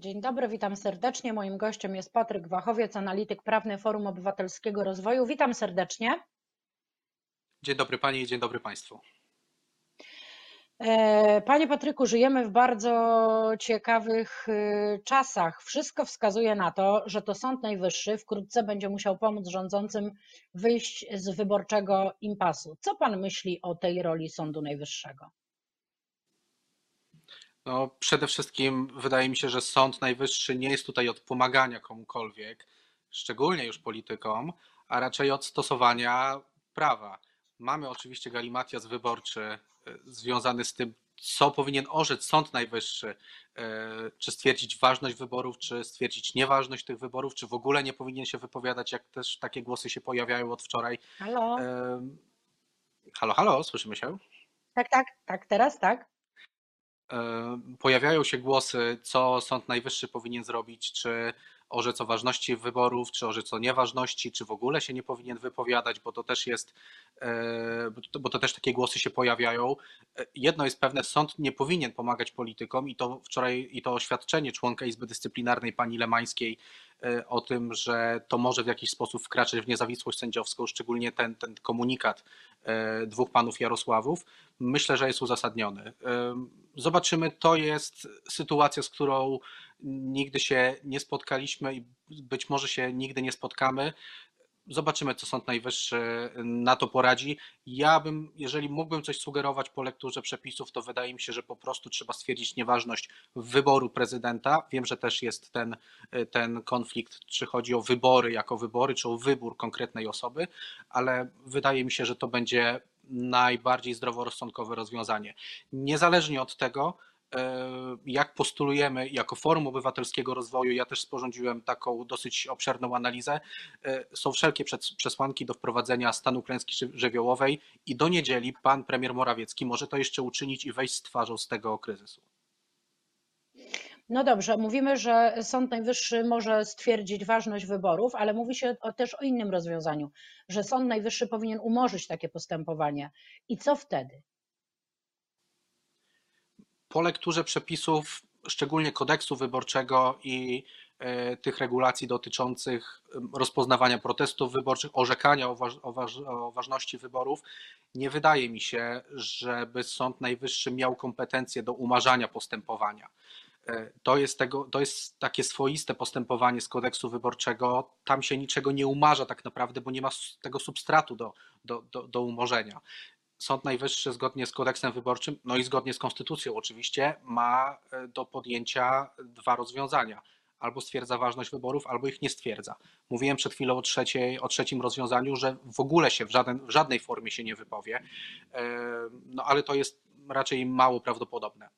Dzień dobry, witam serdecznie. Moim gościem jest Patryk Wachowiec, analityk prawny Forum Obywatelskiego Rozwoju. Witam serdecznie. Dzień dobry Pani i dzień dobry Państwu. E, panie Patryku, żyjemy w bardzo ciekawych y, czasach. Wszystko wskazuje na to, że to Sąd Najwyższy wkrótce będzie musiał pomóc rządzącym wyjść z wyborczego impasu. Co pan myśli o tej roli Sądu Najwyższego? No, przede wszystkim wydaje mi się, że Sąd Najwyższy nie jest tutaj od pomagania komukolwiek, szczególnie już politykom, a raczej od stosowania prawa. Mamy oczywiście galimatias wyborczy e, związany z tym, co powinien orzec Sąd Najwyższy, e, czy stwierdzić ważność wyborów, czy stwierdzić nieważność tych wyborów, czy w ogóle nie powinien się wypowiadać, jak też takie głosy się pojawiają od wczoraj. Halo? Halo, halo, słyszymy się? Tak, tak, tak, teraz tak. Pojawiają się głosy, co Sąd Najwyższy powinien zrobić, czy orzec o ważności wyborów, czy orzec o nieważności, czy w ogóle się nie powinien wypowiadać, bo to też jest, e, bo to też takie głosy się pojawiają. E, jedno jest pewne, sąd nie powinien pomagać politykom i to wczoraj i to oświadczenie członka Izby Dyscyplinarnej pani Lemańskiej o tym, że to może w jakiś sposób wkraczać w niezawisłość sędziowską, szczególnie ten, ten komunikat dwóch panów Jarosławów, myślę, że jest uzasadniony. Zobaczymy, to jest sytuacja, z którą nigdy się nie spotkaliśmy i być może się nigdy nie spotkamy. Zobaczymy, co Sąd Najwyższy na to poradzi. Ja bym, jeżeli mógłbym coś sugerować po lekturze przepisów, to wydaje mi się, że po prostu trzeba stwierdzić nieważność wyboru prezydenta. Wiem, że też jest ten, ten konflikt, czy chodzi o wybory jako wybory, czy o wybór konkretnej osoby, ale wydaje mi się, że to będzie najbardziej zdroworozsądkowe rozwiązanie. Niezależnie od tego, jak postulujemy jako Forum Obywatelskiego Rozwoju, ja też sporządziłem taką dosyć obszerną analizę, e, są wszelkie przesłanki do wprowadzenia stanu klęski żywiołowej i do niedzieli pan premier Morawiecki może to jeszcze uczynić i wejść z twarzą z tego kryzysu. No dobrze, mówimy, że Sąd Najwyższy może stwierdzić ważność wyborów, ale mówi się też o innym rozwiązaniu, że Sąd Najwyższy powinien umorzyć takie postępowanie. I co wtedy? Po lekturze przepisów, szczególnie kodeksu wyborczego i e, tych regulacji dotyczących rozpoznawania protestów wyborczych, orzekania o, waż, o, waż, o, ważności wyborów, nie wydaje mi się, żeby Sąd Najwyższy miał kompetencje do umarzania postępowania. E, to jest, tego, to jest takie swoiste postępowanie z kodeksu wyborczego. Tam się niczego nie umarza tak naprawdę, bo nie ma tego substratu do, do, do, do umorzenia. Sąd Najwyższy zgodnie z kodeksem wyborczym, no i zgodnie z konstytucją oczywiście, ma e, do podjęcia dwa rozwiązania. Albo stwierdza ważność wyborów, albo ich nie stwierdza. Mówiłem przed chwilą o, trzeciej, o trzecim rozwiązaniu, że w ogóle się w, żaden, w żadnej formie się nie wypowie, e, no ale to jest raczej mało prawdopodobne.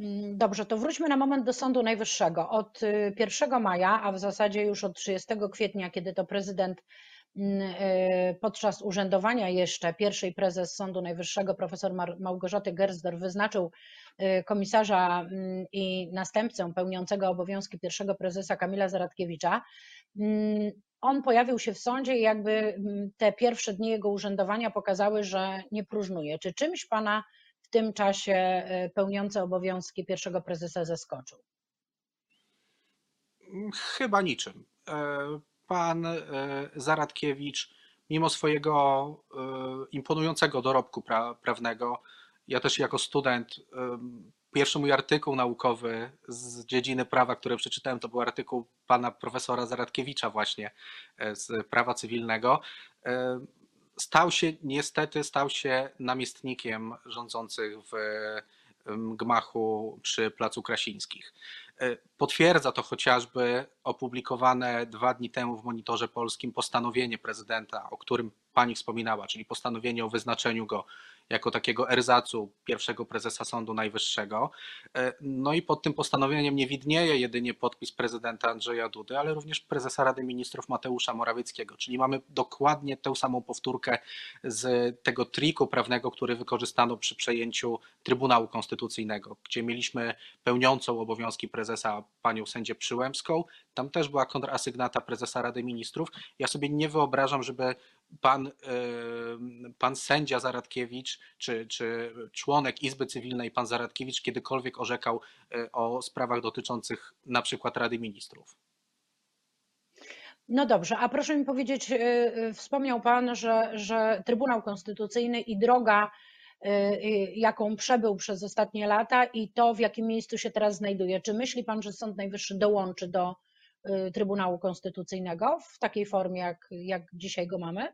Mm, dobrze, to wróćmy na moment do Sądu Najwyższego. Od 1 y, maja, a w zasadzie już od 30 kwietnia, kiedy to prezydent podczas urzędowania jeszcze pierwszej prezes Sądu Najwyższego, profesor Małgorzaty Gersdorf, wyznaczył e, komisarza mm, i następcę pełniącego obowiązki pierwszego prezesa Kamila Zaradkiewicza. Mm, on pojawił się w sądzie i jakby te pierwsze dni jego urzędowania pokazały, że nie próżnuje. Czy czymś pana w tym czasie e, pełniący obowiązki pierwszego prezesa zaskoczył? Chyba niczym pan e, Zaradkiewicz, mimo swojego e, imponującego dorobku pra prawnego, ja też jako student, e, pierwszy mój artykuł naukowy z dziedziny prawa, który przeczytałem, to był artykuł pana profesora Zaradkiewicza właśnie z prawa cywilnego. Stał się, niestety, stał się namiestnikiem rządzących w gmachu przy Placu Krasińskich. E, potwierdza to chociażby opublikowane dwa dni temu w Monitorze Polskim postanowienie prezydenta, o którym pani wspominała, czyli postanowienie o wyznaczeniu go jako takiego erzacu pierwszego prezesa Sądu Najwyższego. E, no i pod tym postanowieniem nie widnieje jedynie podpis prezydenta Andrzeja Dudy, ale również prezesa Rady Ministrów Mateusza Morawieckiego, czyli mamy dokładnie tę samą powtórkę z tego triku prawnego, który wykorzystano przy przejęciu Trybunału Konstytucyjnego, gdzie mieliśmy pełniącą obowiązki prezesa panią sędzię Przyłębską, tam też była kontrasygnata prezesa Rady Ministrów. Ja sobie nie wyobrażam, żeby pan, pan sędzia Zaradkiewicz, czy, czy członek Izby Cywilnej, pan Zaradkiewicz, kiedykolwiek orzekał o sprawach dotyczących na przykład Rady Ministrów. No dobrze, a proszę mi powiedzieć, wspomniał Pan, że, że Trybunał Konstytucyjny i droga jaką przebył przez ostatnie lata i to, w jakim miejscu się teraz znajduje. Czy myśli Pan, że Sąd Najwyższy dołączy do Trybunału Konstytucyjnego w takiej formie, jak, jak dzisiaj go mamy?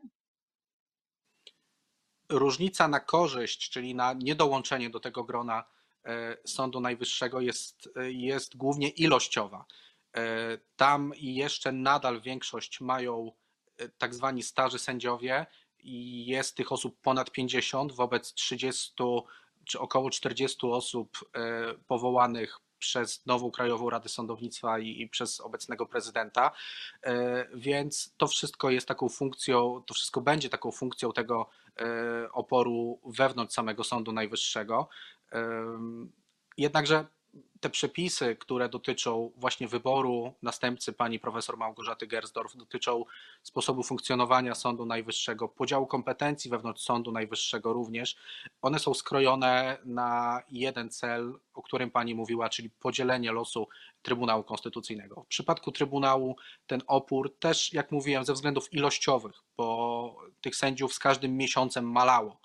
Różnica na korzyść, czyli na niedołączenie do tego grona e, Sądu Najwyższego jest, jest głównie ilościowa. E, tam jeszcze nadal większość mają e, tak zwani starzy sędziowie, i jest tych osób ponad 50 wobec 30 czy około 40 osób e, powołanych przez nową Krajową Radę Sądownictwa i, i, przez obecnego prezydenta. E, więc to wszystko jest taką funkcją, to wszystko będzie taką funkcją tego e, oporu wewnątrz samego Sądu Najwyższego. Jednakże te przepisy, które dotyczą właśnie wyboru następcy pani profesor Małgorzaty Gersdorf, dotyczą sposobu funkcjonowania Sądu Najwyższego, podziału kompetencji wewnątrz Sądu Najwyższego również, one są skrojone na jeden cel, o którym pani mówiła, czyli podzielenie losu Trybunału Konstytucyjnego. W przypadku Trybunału ten opór też, jak mówiłem, ze względów ilościowych, bo tych sędziów z każdym miesiącem malało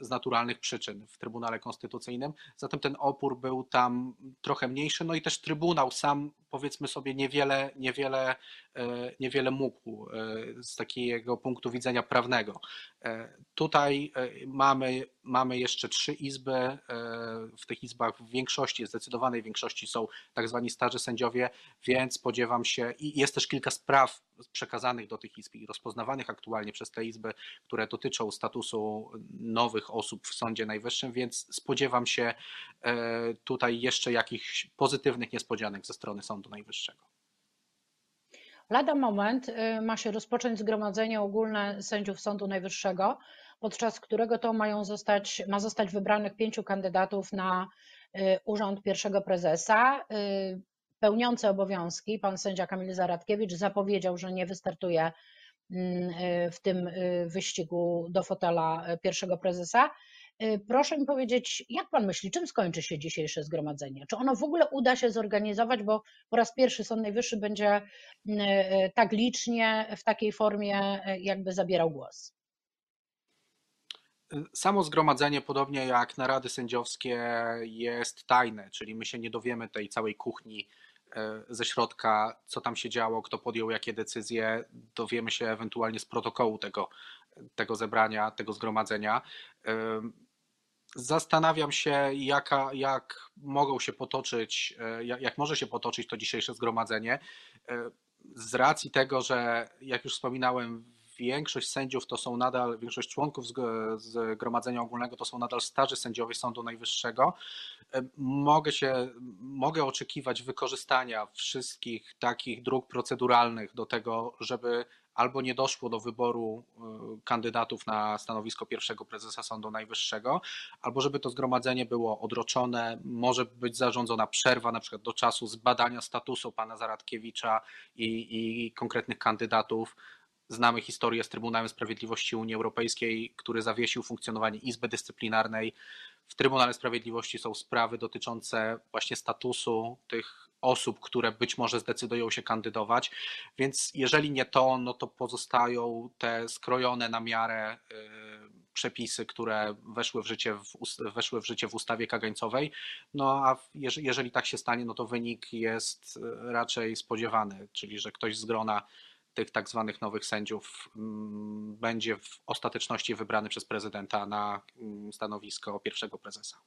z naturalnych przyczyn w Trybunale Konstytucyjnym. Zatem ten opór był tam trochę mniejszy, no i też Trybunał sam powiedzmy sobie niewiele, niewiele, e, niewiele mógł e, z takiego punktu widzenia prawnego. E, tutaj mamy, mamy jeszcze trzy izby. W tych izbach w większości, zdecydowanej większości są tak zwani starzy sędziowie, więc spodziewam się i jest też kilka spraw przekazanych do tych izb i rozpoznawanych aktualnie przez te izby, które dotyczą statusu nowych osób w Sądzie Najwyższym, więc spodziewam się tutaj jeszcze jakichś pozytywnych niespodzianek ze strony Sądu Sądu Najwyższego. Lada moment y, ma się rozpocząć zgromadzenie ogólne sędziów Sądu Najwyższego, podczas którego to mają zostać, ma zostać wybranych pięciu kandydatów na y, urząd pierwszego prezesa. Y, pełniący obowiązki, pan sędzia Kamil Zaradkiewicz, zapowiedział, że nie wystartuje mm, w tym wyścigu do fotela pierwszego prezesa. Y, proszę mi powiedzieć, jak pan myśli, czym skończy się dzisiejsze zgromadzenie? Czy ono w ogóle uda się zorganizować, bo po raz pierwszy Sąd Najwyższy będzie y, y, tak licznie, w takiej formie, jakby zabierał głos? Samo zgromadzenie, podobnie jak narady sędziowskie, jest tajne, czyli my się nie dowiemy tej całej kuchni ze środka, co tam się działo, kto podjął jakie decyzje. Dowiemy się ewentualnie z protokołu tego, tego zebrania, tego zgromadzenia. Zastanawiam się, jaka, jak mogą się potoczyć, e, jak, jak może się potoczyć to dzisiejsze zgromadzenie. E, z racji tego, że jak już wspominałem, większość sędziów to są nadal, większość członków Zgromadzenia Ogólnego to są nadal starzy sędziowie Sądu Najwyższego, e, mogę się, mogę oczekiwać wykorzystania wszystkich takich dróg proceduralnych do tego, żeby albo nie doszło do wyboru e, kandydatów na stanowisko pierwszego prezesa Sądu Najwyższego, albo żeby to zgromadzenie było odroczone, może być zarządzona przerwa na przykład do czasu zbadania statusu pana Zaradkiewicza i, i konkretnych kandydatów. Znamy historię z Trybunałem Sprawiedliwości Unii Europejskiej, który zawiesił funkcjonowanie Izby Dyscyplinarnej. W Trybunale Sprawiedliwości są sprawy dotyczące właśnie statusu tych osób, które być może zdecydują się kandydować. Więc jeżeli nie to, no to pozostają te skrojone na miarę y, przepisy, które weszły w życie w, weszły w, życie w ustawie kagańcowej. No a jeżeli, tak się stanie, no to wynik jest y, raczej spodziewany, czyli że ktoś z grona tych tak zwanych nowych sędziów mm, będzie w ostateczności wybrany przez prezydenta na mm, stanowisko pierwszego prezesa.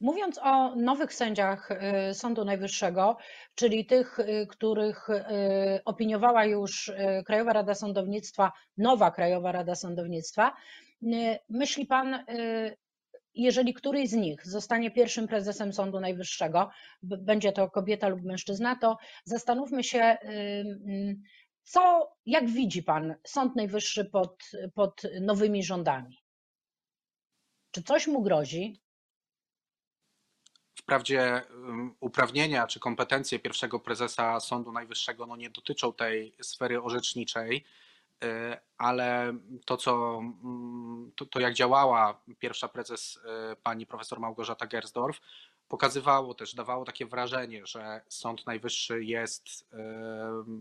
Mówiąc o nowych sędziach y, Sądu Najwyższego, czyli tych, y, których y, opiniowała już Krajowa Rada Sądownictwa, nowa Krajowa Rada Sądownictwa, myśli Pan, jeżeli któryś z nich zostanie pierwszym prezesem Sądu Najwyższego, będzie to kobieta lub mężczyzna, to zastanówmy się, co, jak widzi Pan Sąd Najwyższy pod, pod nowymi rządami? Czy coś mu grozi? Wprawdzie uprawnienia czy kompetencje pierwszego prezesa Sądu Najwyższego no nie dotyczą tej sfery orzeczniczej, ale to, co, mm, to, to jak działała pierwsza prezes pani profesor Małgorzata Gersdorf, pokazywało też, dawało takie wrażenie, że Sąd Najwyższy jest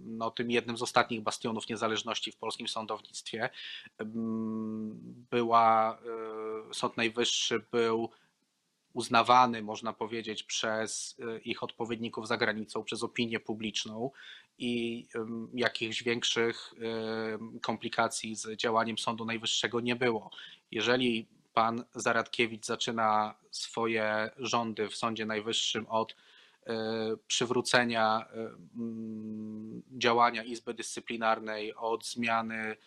no, tym jednym z ostatnich bastionów niezależności w polskim sądownictwie. Była, Sąd Najwyższy był uznawany, można powiedzieć, przez ich odpowiedników za granicą, przez opinię publiczną i jakichś większych komplikacji z działaniem Sądu Najwyższego nie było. Jeżeli pan Zaradkiewicz zaczyna swoje rządy w Sądzie Najwyższym od e, przywrócenia działania Izby Dyscyplinarnej, od zmiany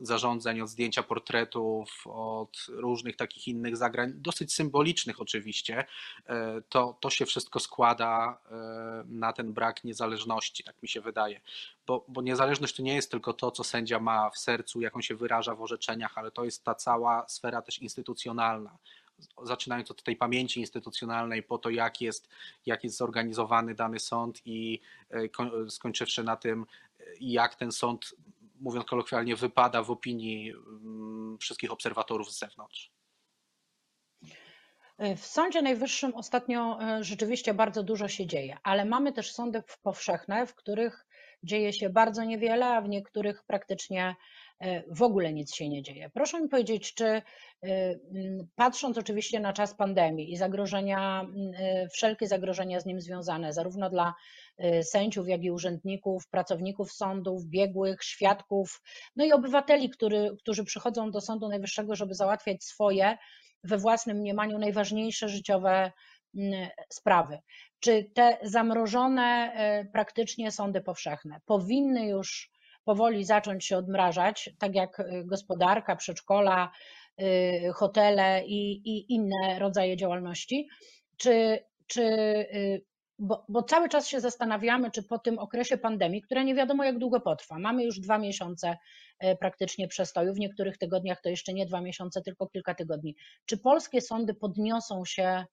zarządzeń, od zdjęcia portretów, od różnych takich innych zagrań, dosyć symbolicznych oczywiście, e, to, to się wszystko składa e, na ten brak niezależności, tak mi się wydaje. Bo, bo niezależność to nie jest tylko to, co sędzia ma w sercu, jak on się wyraża w orzeczeniach, ale to jest ta cała sfera też instytucjonalna zaczynając od tej pamięci instytucjonalnej po to, jak jest, jak jest zorganizowany dany sąd i skończywszy na tym, jak ten sąd mówiąc kolokwialnie, wypada w opinii mm, wszystkich obserwatorów z zewnątrz. W Sądzie Najwyższym ostatnio e, rzeczywiście bardzo dużo się dzieje, ale mamy też sądy powszechne, w których dzieje się bardzo niewiele, a w niektórych praktycznie e, w ogóle nic się nie dzieje. Proszę mi powiedzieć, czy e, patrząc oczywiście na czas pandemii i zagrożenia, wszelkie zagrożenia z nim związane, zarówno dla sędziów, jak i urzędników, pracowników sądów, biegłych, świadków, no i obywateli, który, którzy przychodzą do Sądu Najwyższego, żeby załatwiać swoje we własnym mniemaniu najważniejsze życiowe sprawy. Czy te zamrożone e, praktycznie sądy powszechne powinny już powoli zacząć się odmrażać, tak jak e, gospodarka, przedszkola, e, hotele i, i inne rodzaje działalności? Czy, czy bo, bo, cały czas się zastanawiamy, czy po tym okresie pandemii, która nie wiadomo jak długo potrwa, mamy już dwa miesiące praktycznie przestoju, w niektórych tygodniach to jeszcze nie dwa miesiące, tylko kilka tygodni. Czy polskie sądy podniosą się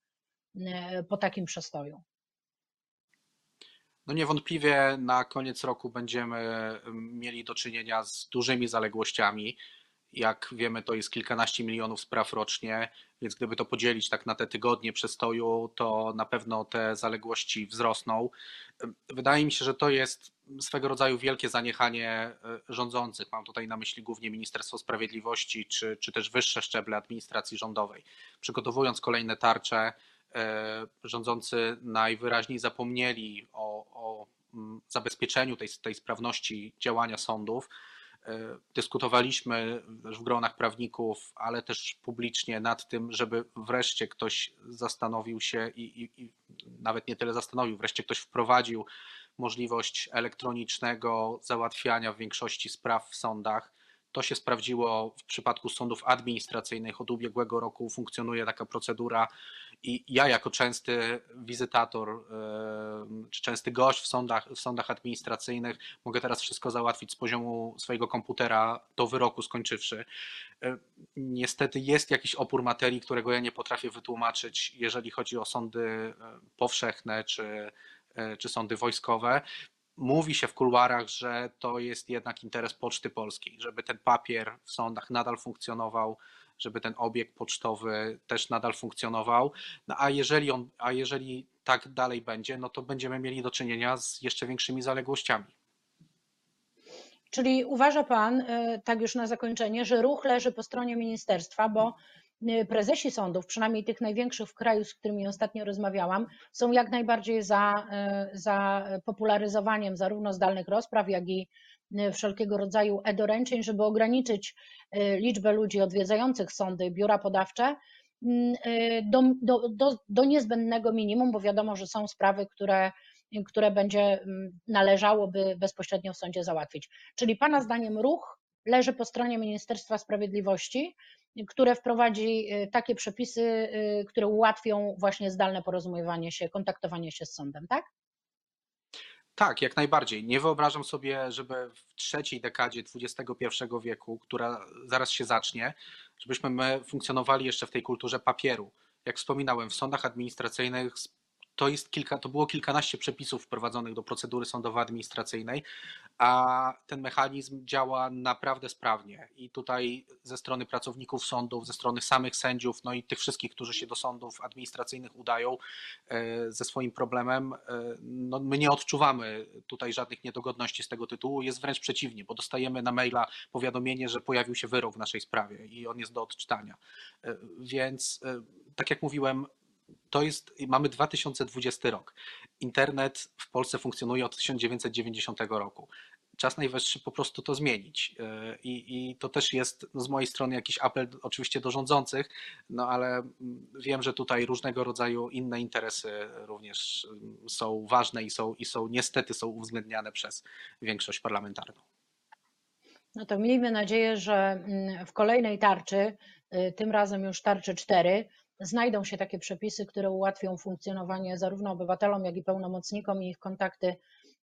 po takim przestoju? No niewątpliwie na koniec roku będziemy mieli do czynienia z dużymi zaległościami. Jak wiemy, to jest kilkanaście milionów spraw rocznie, więc gdyby to podzielić tak na te tygodnie przestoju, to na pewno te zaległości wzrosną. Wydaje mi się, że to jest swego rodzaju wielkie zaniechanie e, rządzących. Mam tutaj na myśli głównie Ministerstwo Sprawiedliwości czy, czy też wyższe szczeble administracji rządowej. Przygotowując kolejne tarcze, rządzący najwyraźniej zapomnieli o, o zabezpieczeniu tej, tej sprawności działania sądów E, dyskutowaliśmy w gronach prawników, ale też publicznie nad tym, żeby wreszcie ktoś zastanowił się i, i, i nawet nie tyle zastanowił, wreszcie ktoś wprowadził możliwość elektronicznego załatwiania w większości spraw w sądach. To się sprawdziło w przypadku sądów administracyjnych. Od ubiegłego roku funkcjonuje taka procedura i ja jako częsty wizytator czy częsty gość w sądach, w sądach administracyjnych mogę teraz wszystko załatwić z poziomu swojego komputera do wyroku skończywszy. Niestety jest jakiś opór materii, którego ja nie potrafię wytłumaczyć, jeżeli chodzi o sądy powszechne czy, czy sądy wojskowe mówi się w kuluarach, że to jest jednak interes Poczty Polskiej, żeby ten papier w sądach nadal funkcjonował, żeby ten obieg pocztowy też nadal funkcjonował. No a jeżeli, on, a jeżeli tak dalej będzie, no to będziemy mieli do czynienia z jeszcze większymi zaległościami. Czyli uważa Pan, e, tak już na zakończenie, że ruch leży po stronie ministerstwa, bo prezesi sądów, przynajmniej tych największych w kraju, z którymi ostatnio rozmawiałam, są jak najbardziej za, e, za popularyzowaniem zarówno zdalnych rozpraw, jak i Y, wszelkiego rodzaju e-doręczeń, żeby ograniczyć y, liczbę ludzi odwiedzających sądy, biura podawcze mm, y, do, do, do, do niezbędnego minimum, bo wiadomo, że są sprawy, które, które będzie mm, należałoby bezpośrednio w sądzie załatwić. Czyli Pana zdaniem ruch leży po stronie Ministerstwa Sprawiedliwości, które wprowadzi takie przepisy, które ułatwią właśnie zdalne porozumiewanie się, kontaktowanie się z sądem, tak? Tak, jak najbardziej. Nie wyobrażam sobie, żeby w trzeciej dekadzie XXI wieku, która zaraz się zacznie, żebyśmy my funkcjonowali jeszcze w tej kulturze papieru. Jak wspominałem, w sądach administracyjnych to jest kilka, to było kilkanaście przepisów wprowadzonych do procedury sądowo-administracyjnej, a ten mechanizm działa naprawdę sprawnie. I tutaj ze strony pracowników sądów, ze strony samych sędziów, no i tych wszystkich, którzy się do sądów administracyjnych udają e, ze swoim problemem, e, no my nie odczuwamy tutaj żadnych niedogodności z tego tytułu. Jest wręcz przeciwnie, bo dostajemy na maila powiadomienie, że pojawił się wyrok w naszej sprawie i on jest do odczytania. E, więc tak jak mówiłem, to jest, mamy 2020 rok. Internet w Polsce funkcjonuje od 1990 roku. Czas najwyższy po prostu to zmienić. E, I, i to też jest no z mojej strony jakiś apel oczywiście do rządzących, no ale mm, wiem, że tutaj różnego rodzaju inne interesy również mm, są ważne i są, i są niestety są uwzględniane przez większość parlamentarną. No to miejmy nadzieję, że mm, w kolejnej tarczy, y, tym razem już tarczy 4, znajdą się takie przepisy, które ułatwią funkcjonowanie zarówno obywatelom, jak i pełnomocnikom i ich kontakty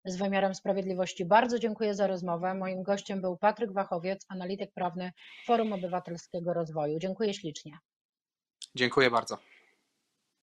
z wymiarem sprawiedliwości. Bardzo dziękuję za rozmowę. Moim gościem był Patryk Wachowiec, analityk prawny Forum Obywatelskiego Rozwoju. Dziękuję ślicznie. Dziękuję bardzo.